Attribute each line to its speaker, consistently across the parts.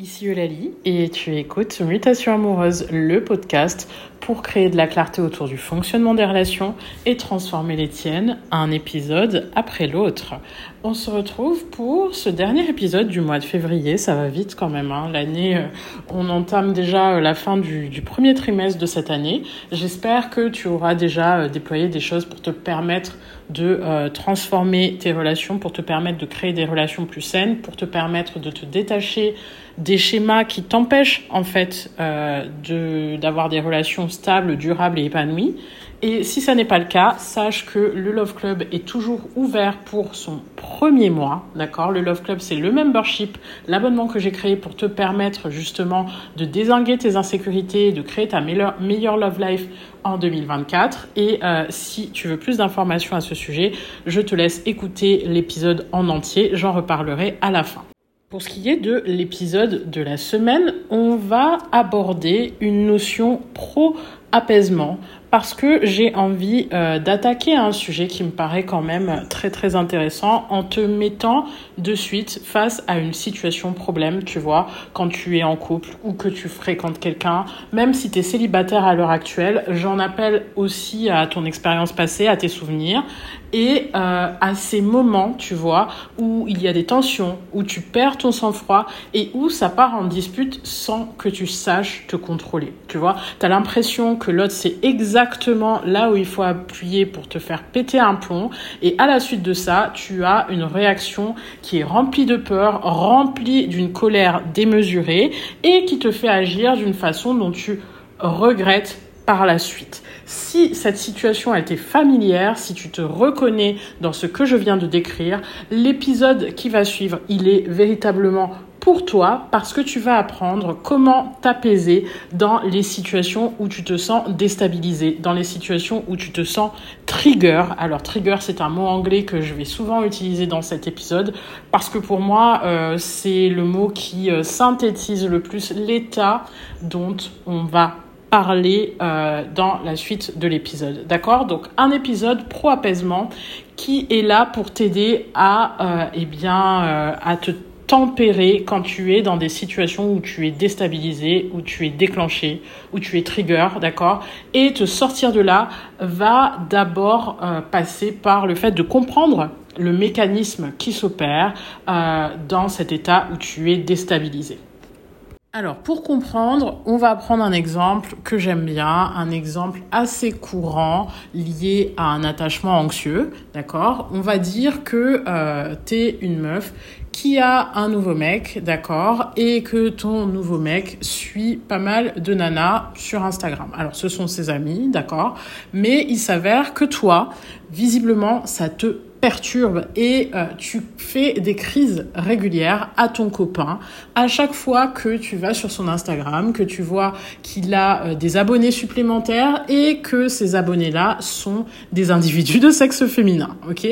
Speaker 1: Ici Eulalie et tu écoutes Mutation amoureuse, le podcast pour créer de la clarté autour du fonctionnement des relations et transformer les tiennes un épisode après l'autre. On se retrouve pour ce dernier épisode du mois de février, ça va vite quand même. Hein. L'année, euh, on entame déjà euh, la fin du, premier trimestre de cette année. J'espère que tu auras déjà euh, déployé des choses pour te permettre de transformer tes relations, pour te permettre de créer des relations plus saines, pour te permettre de te détacher des schémas qui t'empêchent en fait euh, d'avoir des relations stables, durables et épanouies. Et si ça n'est pas le cas, sache que le Love Club est toujours ouvert pour son premier mois, d'accord? Le Love Club, c'est le membership, l'abonnement que j'ai créé pour te permettre justement de désinguer tes insécurités, de créer ta meilleure, meilleure love life en 2024. Et euh, si tu veux plus d'informations à ce sujet, je te laisse écouter l'épisode en entier. J'en reparlerai à la fin. Pour ce qui est de l'épisode de la semaine, on va aborder une notion pro-apaisement parce que j'ai envie euh, d'attaquer un sujet qui me paraît quand même très très intéressant en te mettant de suite face à une situation problème, tu vois, quand tu es en couple ou que tu fréquentes quelqu'un, même si tu es célibataire à l'heure actuelle, j'en appelle aussi à ton expérience passée, à tes souvenirs et euh, à ces moments, tu vois, où il y a des tensions, où tu perds ton sang-froid et où ça part en dispute sans que tu saches te contrôler, tu vois. Tu l'impression que l'autre c'est exactement exactement là où il faut appuyer pour te faire péter un plomb. Et à la suite de ça, tu as une réaction qui est remplie de peur, remplie d'une colère démesurée et qui te fait agir d'une façon dont tu regrettes par la suite. Si cette situation a été familière, si tu te reconnais dans ce que je viens de décrire, l'épisode qui va suivre, il est véritablement pour toi parce que tu vas apprendre comment t'apaiser dans les situations où tu te sens déstabilisé, dans les situations où tu te sens trigger. Alors trigger, c'est un mot anglais que je vais souvent utiliser dans cet épisode parce que pour moi, euh, c'est le mot qui euh, synthétise le plus l'état dont on va parler euh, dans la suite de l'épisode. D'accord? Donc un épisode pro-apaisement qui est là pour t'aider à, eh bien, à te tempérer quand tu es dans des situations où tu es déstabilisé, où tu es déclenché, où tu es trigger, d'accord? Et te sortir de là va d'abord euh, passer par le fait de comprendre le mécanisme qui s'opère euh, dans cet état où tu es déstabilisé. Alors, pour comprendre, on va prendre un exemple que j'aime bien, un exemple assez courant lié à un attachement anxieux, d'accord? On va dire que euh, tu es une meuf qui a un nouveau mec, d'accord, et que ton nouveau mec suit pas mal de nanas sur Instagram. Alors ce sont ses amis, d'accord, mais il s'avère que toi, visiblement, ça te perturbe et euh, tu fais des crises régulières à ton copain. À chaque fois que tu vas sur son Instagram, que tu vois qu'il a euh, des abonnés supplémentaires et que ces abonnés-là sont des individus de sexe féminin, ok?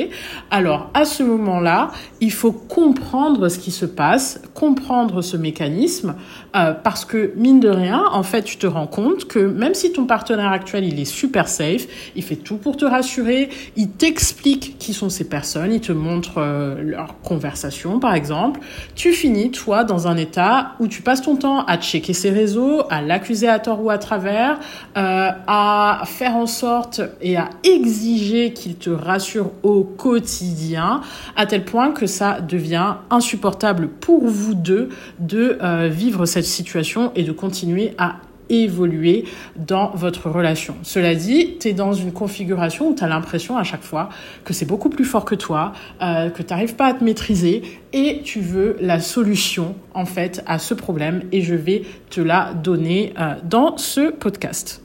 Speaker 1: Alors à ce moment-là, il faut comprendre ce qui se passe, comprendre ce mécanisme, euh, parce que mine de rien, en fait, tu te rends compte que même si ton partenaire actuel il est super safe, il fait tout pour te rassurer, il t'explique qui sont ces personnes, il te montre euh, leur conversation par exemple, tu finis toi dans un état où tu passes ton temps à checker ses réseaux, à l'accuser à tort ou à travers, euh, à faire en sorte et à exiger qu'il te rassure au quotidien, à tel point que ça devient insupportable pour vous deux de euh, vivre cette situation et de continuer à évoluer dans votre relation. Cela dit, tu es dans une configuration où tu as l'impression à chaque fois que c'est beaucoup plus fort que toi, euh, que tu n'arrives pas à te maîtriser et tu veux la solution en fait à ce problème et je vais te la donner euh, dans ce podcast.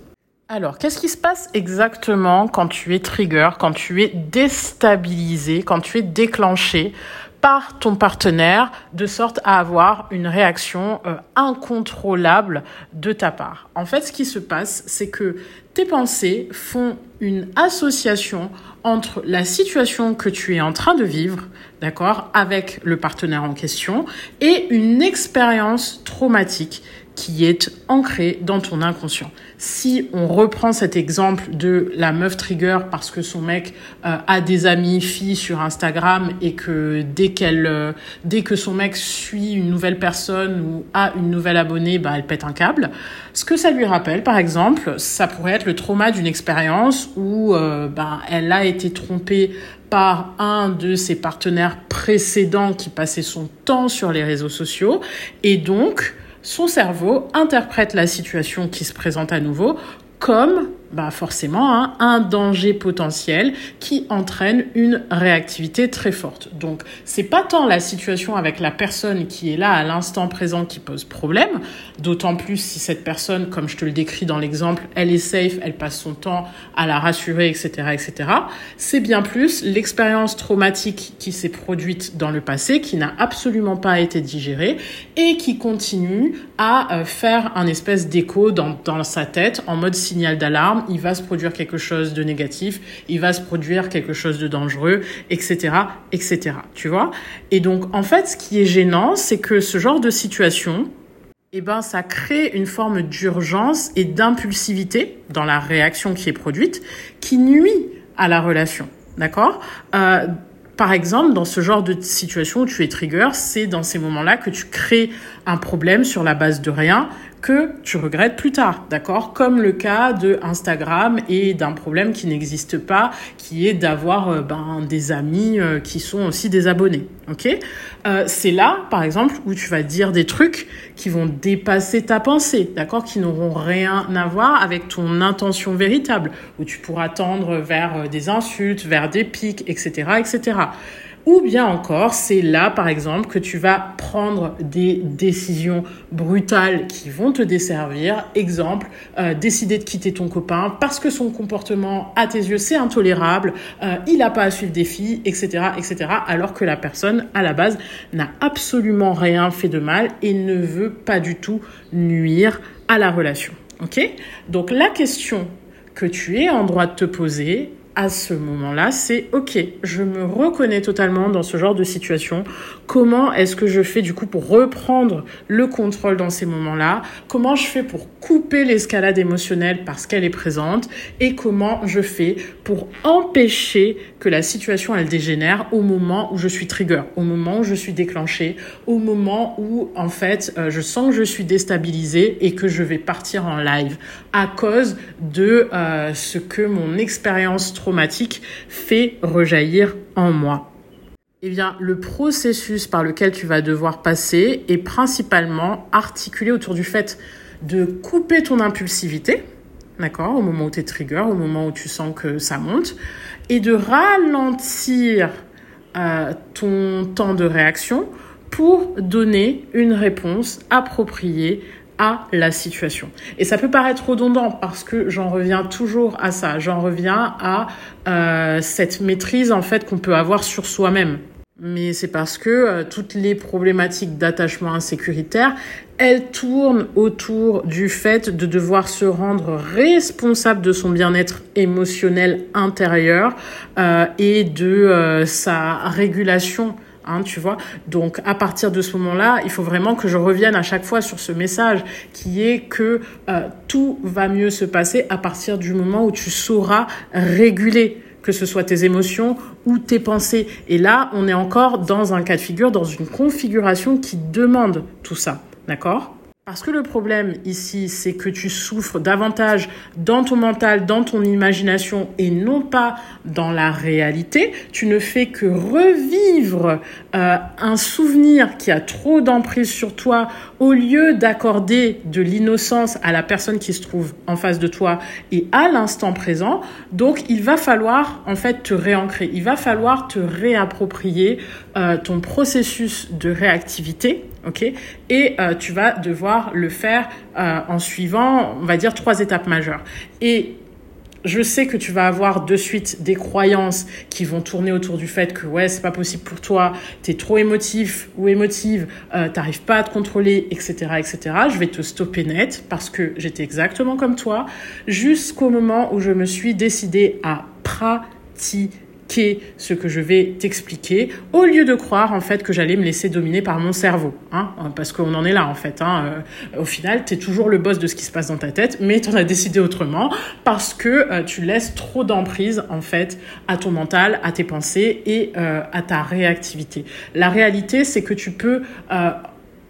Speaker 1: Alors, qu'est-ce qui se passe exactement quand tu es trigger, quand tu es déstabilisé, quand tu es déclenché par ton partenaire de sorte à avoir une réaction euh, incontrôlable de ta part. En fait, ce qui se passe, c'est que tes pensées font une association entre la situation que tu es en train de vivre, d'accord, avec le partenaire en question, et une expérience traumatique qui est ancré dans ton inconscient. Si on reprend cet exemple de la meuf trigger parce que son mec euh, a des amis filles sur Instagram et que dès qu'elle, euh, dès que son mec suit une nouvelle personne ou a une nouvelle abonnée, bah elle pète un câble. Ce que ça lui rappelle, par exemple, ça pourrait être le trauma d'une expérience où euh, bah, elle a été trompée par un de ses partenaires précédents qui passait son temps sur les réseaux sociaux et donc son cerveau interprète la situation qui se présente à nouveau comme bah forcément hein, un danger potentiel qui entraîne une réactivité très forte. Donc c'est pas tant la situation avec la personne qui est là à l'instant présent qui pose problème, d'autant plus si cette personne, comme je te le décris dans l'exemple, elle est safe, elle passe son temps à la rassurer, etc., etc. C'est bien plus l'expérience traumatique qui s'est produite dans le passé, qui n'a absolument pas été digérée et qui continue à euh, faire un espèce d'écho dans, dans sa tête en mode signal d'alarme il va se produire quelque chose de négatif, il va se produire quelque chose de dangereux, etc., etc. Tu vois? Et donc, en fait, ce qui est gênant, c'est que ce genre de situation, eh ben, ça crée une forme d'urgence et d'impulsivité dans la réaction qui est produite, qui nuit à la relation. D'accord? Euh, par exemple, dans ce genre de situation où tu es trigger, c'est dans ces moments-là que tu crées un problème sur la base de rien que tu regrettes plus tard, d'accord? Comme le cas de Instagram et d'un problème qui n'existe pas, qui est d'avoir euh, ben, des amis euh, qui sont aussi des abonnés, ok? Euh, C'est là, par exemple, où tu vas dire des trucs qui vont dépasser ta pensée, d'accord? Qui n'auront rien à voir avec ton intention véritable, où tu pourras tendre vers des insultes, vers des pics, etc., etc. Ou bien encore, c'est là, par exemple, que tu vas prendre des décisions brutales qui vont te desservir. Exemple, euh, décider de quitter ton copain parce que son comportement, à tes yeux, c'est intolérable, euh, il n'a pas à suivre des filles, etc., etc., alors que la personne, à la base, n'a absolument rien fait de mal et ne veut pas du tout nuire à la relation. Ok? Donc la question que tu es en droit de te poser, à ce moment-là, c'est OK, je me reconnais totalement dans ce genre de situation. Comment est-ce que je fais du coup pour reprendre le contrôle dans ces moments-là? Comment je fais pour couper l'escalade émotionnelle parce qu'elle est présente? Et comment je fais pour empêcher que la situation elle dégénère au moment où je suis trigger, au moment où je suis déclenchée, au moment où en fait euh, je sens que je suis déstabilisée et que je vais partir en live à cause de euh, ce que mon expérience fait rejaillir en moi. Eh bien, le processus par lequel tu vas devoir passer est principalement articulé autour du fait de couper ton impulsivité, d'accord, au moment où tu es trigger, au moment où tu sens que ça monte, et de ralentir euh, ton temps de réaction pour donner une réponse appropriée à la situation. Et ça peut paraître redondant parce que j'en reviens toujours à ça, j'en reviens à euh, cette maîtrise en fait qu'on peut avoir sur soi-même. Mais c'est parce que euh, toutes les problématiques d'attachement insécuritaire, elles tournent autour du fait de devoir se rendre responsable de son bien-être émotionnel intérieur euh, et de sa régulation Hein, tu vois. Donc à partir de ce moment-là, il faut vraiment que je revienne à chaque fois sur ce message qui est que euh, tout va mieux se passer à partir du moment où tu sauras réguler que ce soit tes émotions ou tes pensées. Et là, on est encore dans un cas de figure, dans une configuration qui demande tout ça. D'accord? Parce que le problème ici, c'est que tu souffres davantage dans ton mental, dans ton imagination et non pas dans la réalité. Tu ne fais que revivre euh, un souvenir qui a trop d'emprise sur toi au lieu d'accorder de l'innocence à la personne qui se trouve en face de toi et à l'instant présent. Donc, il va falloir en fait te réancrer. Il va falloir te réapproprier euh, ton processus de réactivité ok Et euh, tu vas devoir le faire euh, en suivant, on va dire, trois étapes majeures. Et je sais que tu vas avoir de suite des croyances qui vont tourner autour du fait que ouais c'est pas possible pour toi, t'es trop émotif ou émotive, euh, t'arrives pas à te contrôler, etc., etc. Je vais te stopper net parce que j'étais exactement comme toi jusqu'au moment où je me suis décidée à pratiquer ce que je vais t'expliquer au lieu de croire en fait que j'allais me laisser dominer par mon cerveau. Hein, parce qu'on en est là en fait. Hein. Euh, au final, tu es toujours le boss de ce qui se passe dans ta tête, mais tu en as décidé autrement parce que euh, tu laisses trop d'emprise en fait à ton mental, à tes pensées et euh, à ta réactivité. La réalité, c'est que tu peux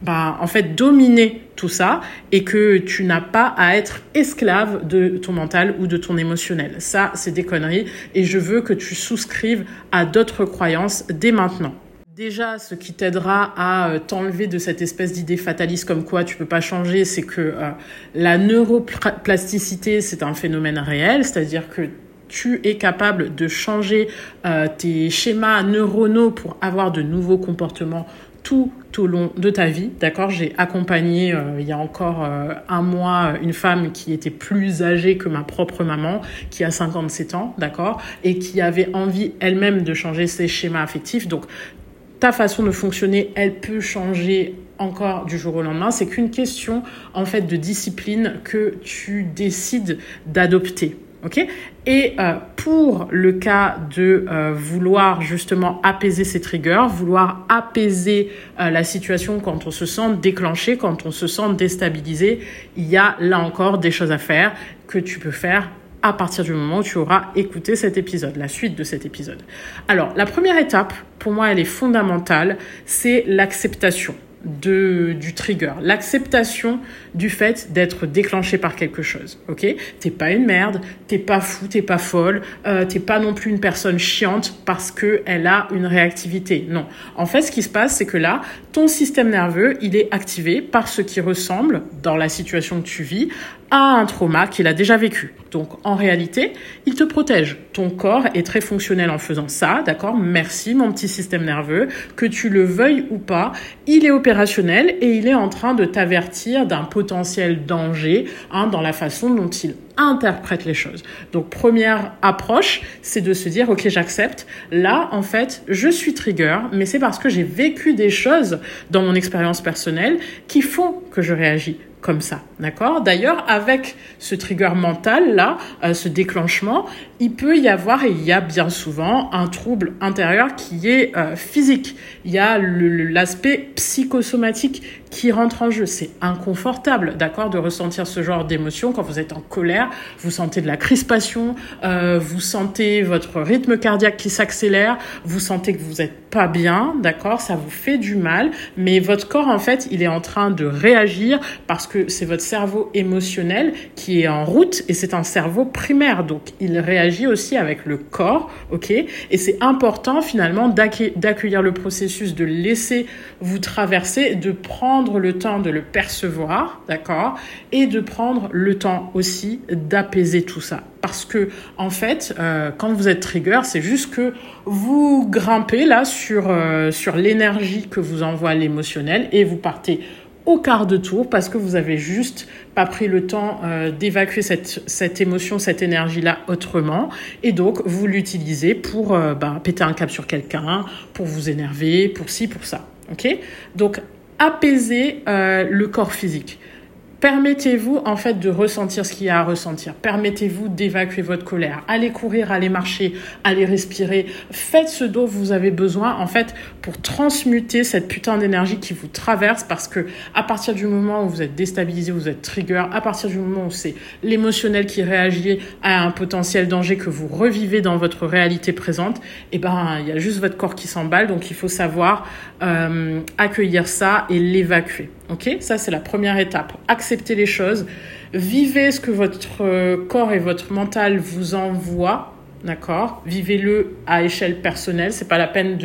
Speaker 1: bah, en fait dominer tout ça et que tu n'as pas à être esclave de ton mental ou de ton émotionnel. Ça, c'est des conneries et je veux que tu souscrives à d'autres croyances dès maintenant. Déjà, ce qui t'aidera à euh, t'enlever de cette espèce d'idée fataliste comme quoi tu peux pas changer, c'est que euh, la neuroplasticité, c'est un phénomène réel, c'est-à-dire que tu es capable de changer euh, tes schémas neuronaux pour avoir de nouveaux comportements tout au long de ta vie. D'accord? J'ai accompagné euh, il y a encore euh, un mois une femme qui était plus âgée que ma propre maman, qui a 57 ans, d'accord? Et qui avait envie elle-même de changer ses schémas affectifs. Donc, ta façon de fonctionner, elle peut changer encore du jour au lendemain. C'est qu'une question, en fait, de discipline que tu décides d'adopter. Ok Et euh, pour le cas de euh, vouloir justement apaiser ces triggers, vouloir apaiser euh, la situation quand on se sent déclenché, quand on se sent déstabilisé, il y a là encore des choses à faire que tu peux faire à partir du moment où tu auras écouté cet épisode, la suite de cet épisode. Alors, la première étape, pour moi, elle est fondamentale, c'est l'acceptation de, du trigger, l'acceptation du fait d'être déclenché par quelque chose. Ok? T'es pas une merde, t'es pas fou, t'es pas folle, euh, t'es pas non plus une personne chiante parce que elle a une réactivité. Non. En fait, ce qui se passe, c'est que là, ton système nerveux, il est activé par ce qui ressemble, dans la situation que tu vis, à un trauma qu'il a déjà vécu. Donc en réalité, il te protège. Ton corps est très fonctionnel en faisant ça, d'accord? Merci mon petit système nerveux, que tu le veuilles ou pas, il est opérationnel et il est en train de t'avertir d'un potentiel danger hein, dans la façon dont il interprète les choses. Donc première approche, c'est de se dire OK, j'accepte. Là, en fait, je suis trigger, mais c'est parce que j'ai vécu des choses dans mon expérience personnelle qui font que je réagis comme ça, d'accord? D'ailleurs, avec ce trigger mental là, euh, ce déclenchement, il peut y avoir et il y a bien souvent un trouble intérieur qui est euh, physique. Il y a l'aspect psychosomatique qui rentre en jeu. C'est inconfortable, d'accord, de ressentir ce genre d'émotion quand vous êtes en colère. Vous sentez de la crispation, euh, vous sentez votre rythme cardiaque qui s'accélère, vous sentez que vous n'êtes pas bien, d'accord, ça vous fait du mal, mais votre corps en fait, il est en train de réagir parce que c'est votre cerveau émotionnel qui est en route et c'est un cerveau primaire, donc il réagit aussi avec le corps, ok, et c'est important finalement d'accueillir le processus, de laisser vous traverser, de prendre le temps de le percevoir, d'accord, et de prendre le temps aussi d'apaiser tout ça. Parce que en fait, euh, quand vous êtes trigger, c'est juste que vous grimpez là sur euh, sur l'énergie que vous envoie l'émotionnel et vous partez au quart de tour parce que vous avez juste pas pris le temps euh, d'évacuer cette, cette émotion, cette énergie-là autrement. Et donc, vous l'utilisez pour bah, péter un cap sur quelqu'un, pour vous énerver, pour ci, pour ça. OK? Donc, apaiser euh, le corps physique. Permettez-vous en fait de ressentir ce qu'il y a à ressentir. Permettez-vous d'évacuer votre colère. Allez courir, allez marcher, allez respirer. Faites ce dont vous avez besoin en fait pour transmuter cette putain d'énergie qui vous traverse parce que à partir du moment où vous êtes déstabilisé, vous êtes trigger, à partir du moment où c'est l'émotionnel qui réagit à un potentiel danger que vous revivez dans votre réalité présente, et eh ben il y a juste votre corps qui s'emballe. Donc il faut savoir euh, accueillir ça et l'évacuer. Ok, ça c'est la première étape. Acceptez les choses, vivez ce que votre euh, corps et votre mental vous envoient. D'accord? Vivez-le à échelle personnelle. C'est pas la peine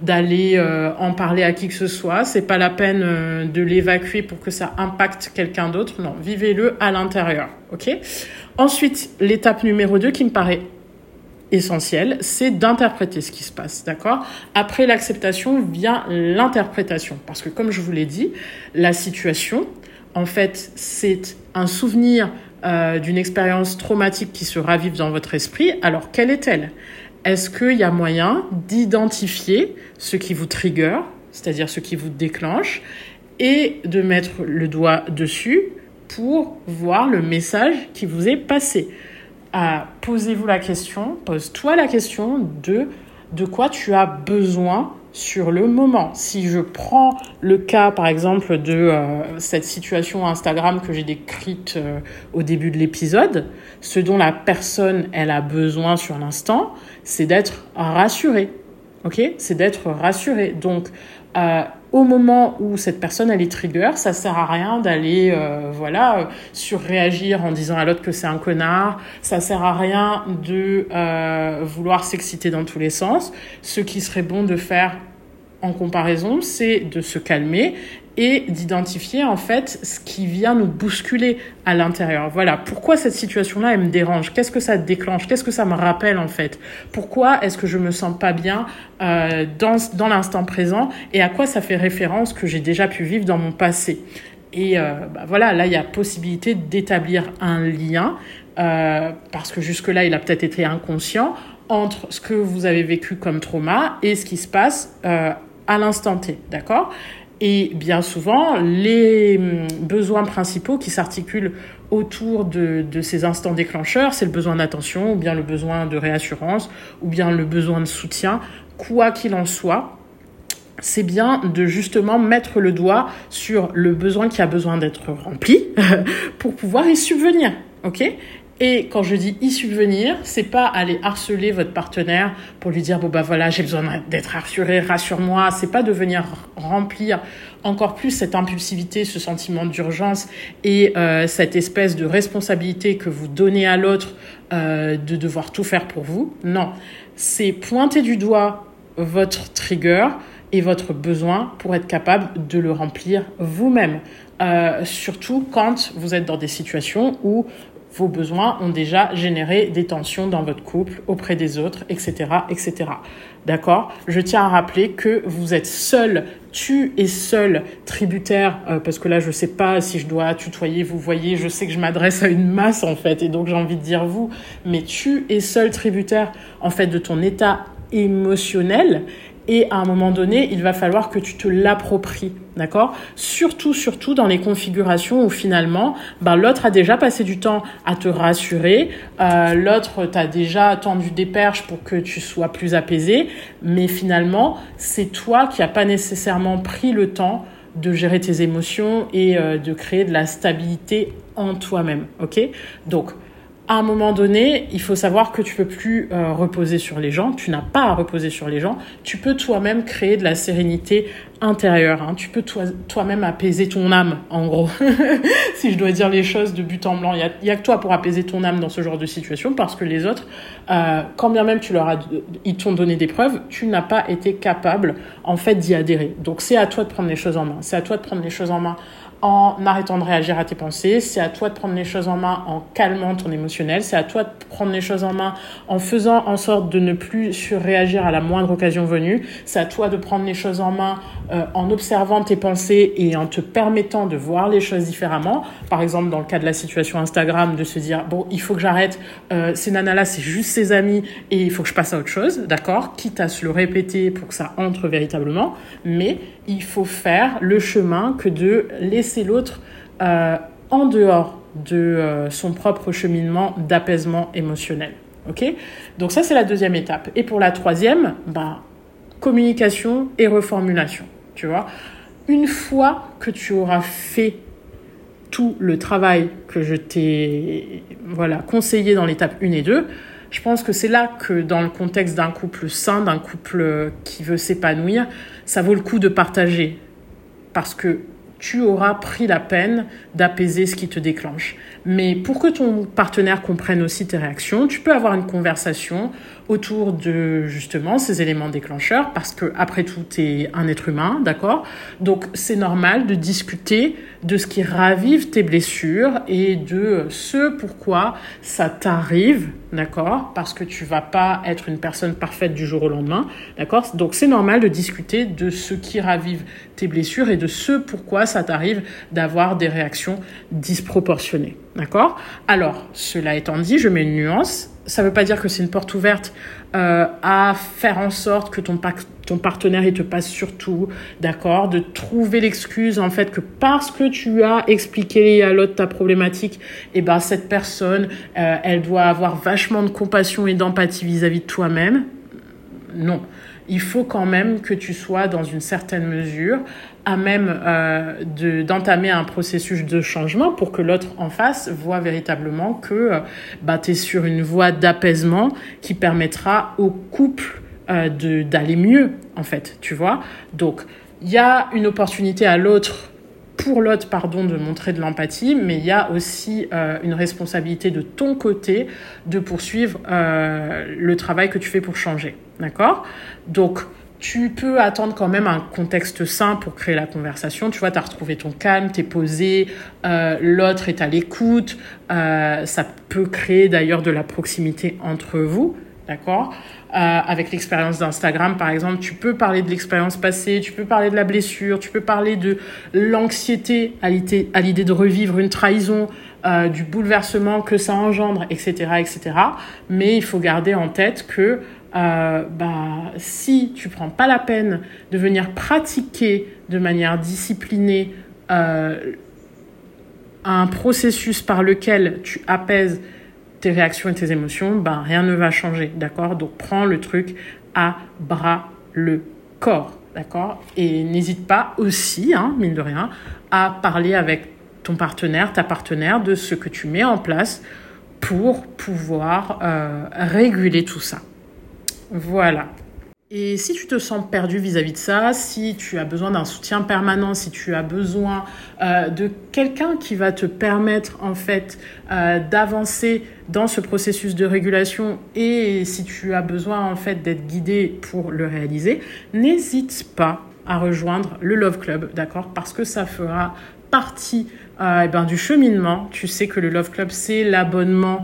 Speaker 1: d'aller euh, en parler à qui que ce soit. C'est pas la peine euh, de l'évacuer pour que ça impacte quelqu'un d'autre. Non, vivez-le à l'intérieur. Ok? Ensuite, l'étape numéro 2 qui me paraît essentiel, c'est d'interpréter ce qui se passe, d'accord? Après l'acceptation vient l'interprétation, parce que comme je vous l'ai dit, la situation, en fait, c'est un souvenir euh, d'une expérience traumatique qui se ravive dans votre esprit. Alors, quelle est-elle? Est-ce qu'il y a moyen d'identifier ce qui vous trigger, c'est-à-dire ce qui vous déclenche, et de mettre le doigt dessus pour voir le message qui vous est passé? Posez-vous la question, pose-toi la question de de quoi tu as besoin sur le moment. Si je prends le cas, par exemple, de euh, cette situation Instagram que j'ai décrite euh, au début de l'épisode, ce dont la personne, elle a besoin sur l'instant, c'est d'être rassurée. Ok? C'est d'être rassurée. Donc, euh, au moment où cette personne elle est trigger, ça sert à rien d'aller euh, voilà surréagir en disant à l'autre que c'est un connard. Ça sert à rien de euh, vouloir s'exciter dans tous les sens. Ce qui serait bon de faire en comparaison, c'est de se calmer et d'identifier en fait ce qui vient nous bousculer à l'intérieur. Voilà, pourquoi cette situation-là, elle me dérange? Qu'est-ce que ça déclenche? Qu'est-ce que ça me rappelle en fait? Pourquoi est-ce que je me sens pas bien euh, dans, dans l'instant présent? Et à quoi ça fait référence que j'ai déjà pu vivre dans mon passé? Et euh, bah voilà, là, il y a possibilité d'établir un lien, euh, parce que jusque-là, il a peut-être été inconscient, entre ce que vous avez vécu comme trauma et ce qui se passe à l'instant T, d'accord? Et bien souvent, les hum, besoins principaux qui s'articulent autour de, de, ces instants déclencheurs, c'est le besoin d'attention, ou bien le besoin de réassurance, ou bien le besoin de soutien. Quoi qu'il en soit, c'est bien de justement mettre le doigt sur le besoin qui a besoin d'être rempli pour pouvoir y subvenir. Ok? Et quand je dis y subvenir, c'est pas aller harceler votre partenaire pour lui dire bon bah voilà j'ai besoin d'être rassuré, rassure-moi. C'est pas de venir remplir encore plus cette impulsivité, ce sentiment d'urgence et euh, cette espèce de responsabilité que vous donnez à l'autre euh, de devoir tout faire pour vous. Non, c'est pointer du doigt votre trigger et votre besoin pour être capable de le remplir vous-même. Euh, surtout quand vous êtes dans des situations où vos besoins ont déjà généré des tensions dans votre couple, auprès des autres, etc., etc. D'accord? Je tiens à rappeler que vous êtes seul, tu es seul tributaire, euh, parce que là, je sais pas si je dois tutoyer, vous voyez, je sais que je m'adresse à une masse, en fait, et donc j'ai envie de dire vous, mais tu es seul tributaire, en fait, de ton état émotionnel et à un moment donné, il va falloir que tu te l'appropries, d'accord? Surtout, surtout dans les configurations où finalement, ben, l'autre a déjà passé du temps à te rassurer, euh, l'autre t'a déjà tendu des perches pour que tu sois plus apaisé, mais finalement, c'est toi qui n'as pas nécessairement pris le temps de gérer tes émotions et euh, de créer de la stabilité en toi-même, ok? Donc, à un moment donné, il faut savoir que tu peux plus euh, reposer sur les gens, tu n'as pas à reposer sur les gens, tu peux toi-même créer de la sérénité intérieure, hein. tu peux toi-même apaiser ton âme, en gros, si je dois dire les choses de but en blanc. Il y a, que toi pour apaiser ton âme dans ce genre de situation, parce que les autres, euh, quand bien même tu leur as, ils t'ont donné des preuves, tu n'as pas été capable, en fait, d'y adhérer. Donc c'est à toi de prendre les choses en main, c'est à toi de prendre les choses en main en arrêtant de réagir à tes pensées, c'est à toi de prendre les choses en main en calmant ton émotionnel, c'est à toi de prendre les choses en main en faisant en sorte de ne plus surréagir à la moindre occasion venue, c'est à toi de prendre les choses en main euh, en observant tes pensées et en te permettant de voir les choses différemment. Par exemple, dans le cas de la situation Instagram, de se dire, bon, il faut que j'arrête, euh, ces nanas-là, c'est juste ses amis et il faut que je passe à autre chose, d'accord Quitte à se le répéter pour que ça entre véritablement, mais il faut faire le chemin que de laisser l'autre euh, en dehors de son propre cheminement d'apaisement émotionnel. Ok? Donc ça, c'est la deuxième étape. Et pour la troisième, bah, communication et reformulation. Tu vois Une fois que tu auras fait tout le travail que je t'ai voilà, conseillé dans l'étape 1 et 2, je pense que c'est là que dans le contexte d'un couple sain, d'un couple qui veut s'épanouir, ça vaut le coup de partager. Parce que tu auras pris la peine d'apaiser ce qui te déclenche. Mais pour que ton partenaire comprenne aussi tes réactions, tu peux avoir une conversation autour de justement ces éléments déclencheurs parce que après tout tu es un être humain, d'accord? Donc c'est normal de discuter de ce qui ravive tes blessures et de ce pourquoi ça t'arrive, d'accord? Parce que tu vas pas être une personne parfaite du jour au lendemain, d'accord? Donc c'est normal de discuter de ce qui ravive tes blessures et de ce pourquoi ça ça t'arrive d'avoir des réactions disproportionnées. D'accord? Alors, cela étant dit, je mets une nuance. Ça ne veut pas dire que c'est une porte ouverte euh, à faire en sorte que ton, partenaire il te passe sur tout, d'accord? De trouver l'excuse en fait que parce que tu as expliqué à l'autre ta problématique, et eh ben cette personne, euh, elle doit avoir vachement de compassion et d'empathie vis-à-vis de toi-même. Non il faut quand même que tu sois dans une certaine mesure à même euh, d'entamer un processus de changement pour que l'autre en face voit véritablement que euh, bah, tu es sur une voie d'apaisement qui permettra au couple euh, d'aller mieux, en fait, tu vois. Donc, il y a une opportunité à l'autre pour l'autre, pardon, de montrer de l'empathie, mais il y a aussi une responsabilité de ton côté de poursuivre le travail que tu fais pour changer. D'accord? Donc, tu peux attendre quand même un contexte sain pour créer la conversation. Tu vois, tu as retrouvé ton calme, tu es posé, euh, l'autre est à l'écoute. ça peut créer d'ailleurs de la proximité entre vous. D'accord? Euh, Avec l'expérience d'Instagram, par exemple, tu peux parler de l'expérience passée, tu peux parler de la blessure, tu peux parler de l'anxiété à l'idée de revivre une trahison, euh, du bouleversement que ça engendre, etc., etc. Mais il faut garder en tête que euh, bah, si tu prends pas la peine de venir pratiquer de manière disciplinée euh, un processus par lequel tu apaises tes réactions et tes émotions, ben, rien ne va changer, d'accord? Donc prends le truc à bras le corps, d'accord? Et n'hésite pas aussi, hein, mine de rien, à parler avec ton partenaire, ta partenaire, de ce que tu mets en place pour pouvoir euh, réguler tout ça. Voilà. Et si tu te sens perdu vis-à-vis de ça, si tu as besoin d'un soutien permanent, si tu as besoin euh, de quelqu'un qui va te permettre en fait euh, d'avancer dans ce processus de régulation et si tu as besoin en fait d'être guidé pour le réaliser, n'hésite pas à rejoindre le Love Club, d'accord? Parce que ça fera partie euh, eh ben, du cheminement. Tu sais que le Love Club, c'est l'abonnement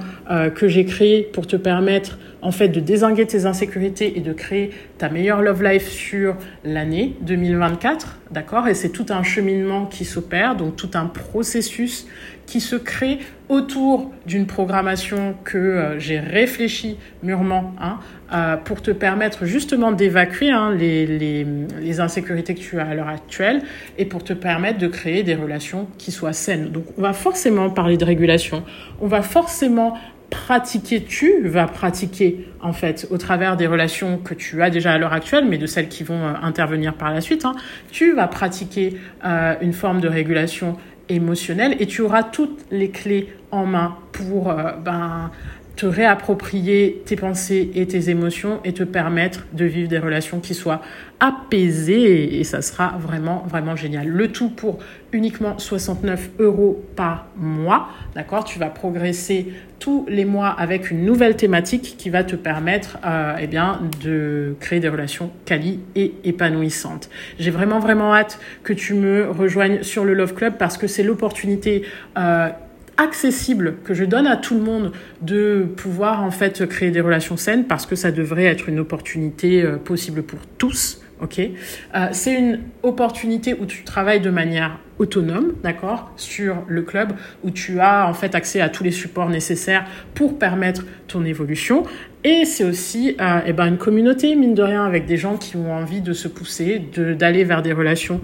Speaker 1: que j'ai créé pour te permettre en fait de désinguer tes insécurités et de créer ta meilleure love life sur l'année 2024, d'accord? Et c'est tout un cheminement qui s'opère, donc tout un processus qui se crée autour d'une programmation que euh, j'ai réfléchi mûrement hein, euh, pour te permettre justement d'évacuer hein, les, les, les, insécurités que tu as à l'heure actuelle et pour te permettre de créer des relations qui soient saines. Donc on va forcément parler de régulation, on va forcément pratiquer, tu vas pratiquer en fait au travers des relations que tu as déjà à l'heure actuelle, mais de celles qui vont euh, intervenir par la suite. Hein, tu vas pratiquer euh, une forme de régulation émotionnelle et tu auras toutes les clés en main pour euh, ben, te réapproprier tes pensées et tes émotions et te permettre de vivre des relations qui soient apaisées et ça sera vraiment vraiment génial. Le tout pour uniquement 69 euros par mois, d'accord? Tu vas progresser tous les mois avec une nouvelle thématique qui va te permettre euh, eh bien de créer des relations quali et épanouissantes. J'ai vraiment vraiment hâte que tu me rejoignes sur le Love Club parce que c'est l'opportunité euh, accessible que je donne à tout le monde de pouvoir en fait créer des relations saines parce que ça devrait être une opportunité euh, possible pour tous. Ok, euh, c'est une opportunité où tu travailles de manière autonome, d'accord, sur le club où tu as en fait accès à tous les supports nécessaires pour permettre ton évolution. Et c'est aussi euh, eh ben, une communauté, mine de rien, avec des gens qui ont envie de se pousser, d'aller vers des relations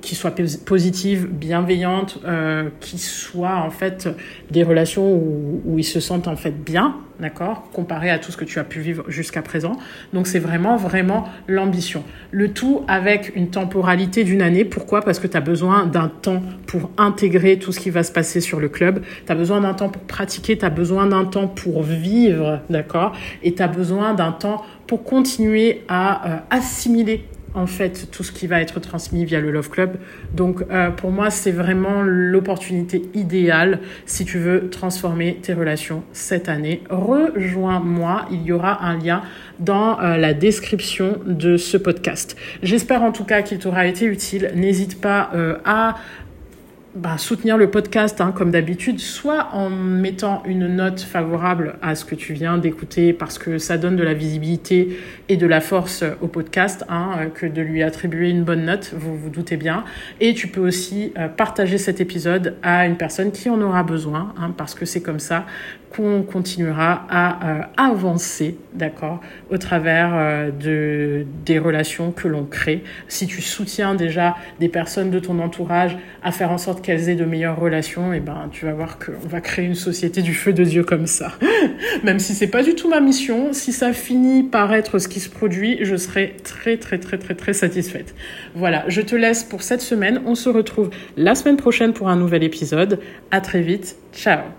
Speaker 1: qui soient positives, bienveillantes, euh, qui soient en fait des relations où, ils se sentent en fait bien, d'accord, comparé à tout ce que tu as pu vivre jusqu'à présent. Donc c'est vraiment, vraiment l'ambition. Le tout avec une temporalité d'une année. Pourquoi? Parce que tu as besoin d'un temps pour intégrer tout ce qui va se passer sur le club. Tu as besoin d'un temps pour pratiquer, tu as besoin d'un temps pour vivre, d'accord? Et tu as besoin d'un temps pour continuer à euh, assimiler en fait tout ce qui va être transmis via le Love Club. Donc euh, pour moi, c'est vraiment l'opportunité idéale si tu veux transformer tes relations cette année. Rejoins-moi, il y aura un lien dans euh, la description de ce podcast. J'espère en tout cas qu'il t'aura été utile. N'hésite pas euh, à bah, soutenir le podcast hein, comme d'habitude, soit en mettant une note favorable à ce que tu viens d'écouter parce que ça donne de la visibilité et de la force au podcast hein, que de lui attribuer une bonne note, vous vous doutez bien. Et tu peux aussi euh, partager cet épisode à une personne qui en aura besoin hein, parce que c'est comme ça qu'on continuera à euh, avancer, d'accord, au travers euh, de, des relations que l'on crée. Si tu soutiens déjà des personnes de ton entourage à faire en sorte qu'elles aient de meilleures relations, et eh ben tu vas voir qu'on va créer une société du feu de Dieu comme ça. Même si c'est pas du tout ma mission, si ça finit par être ce qui se produit, je serai très très très très très satisfaite. Voilà, je te laisse pour cette semaine. On se retrouve la semaine prochaine pour un nouvel épisode. À très vite. Ciao.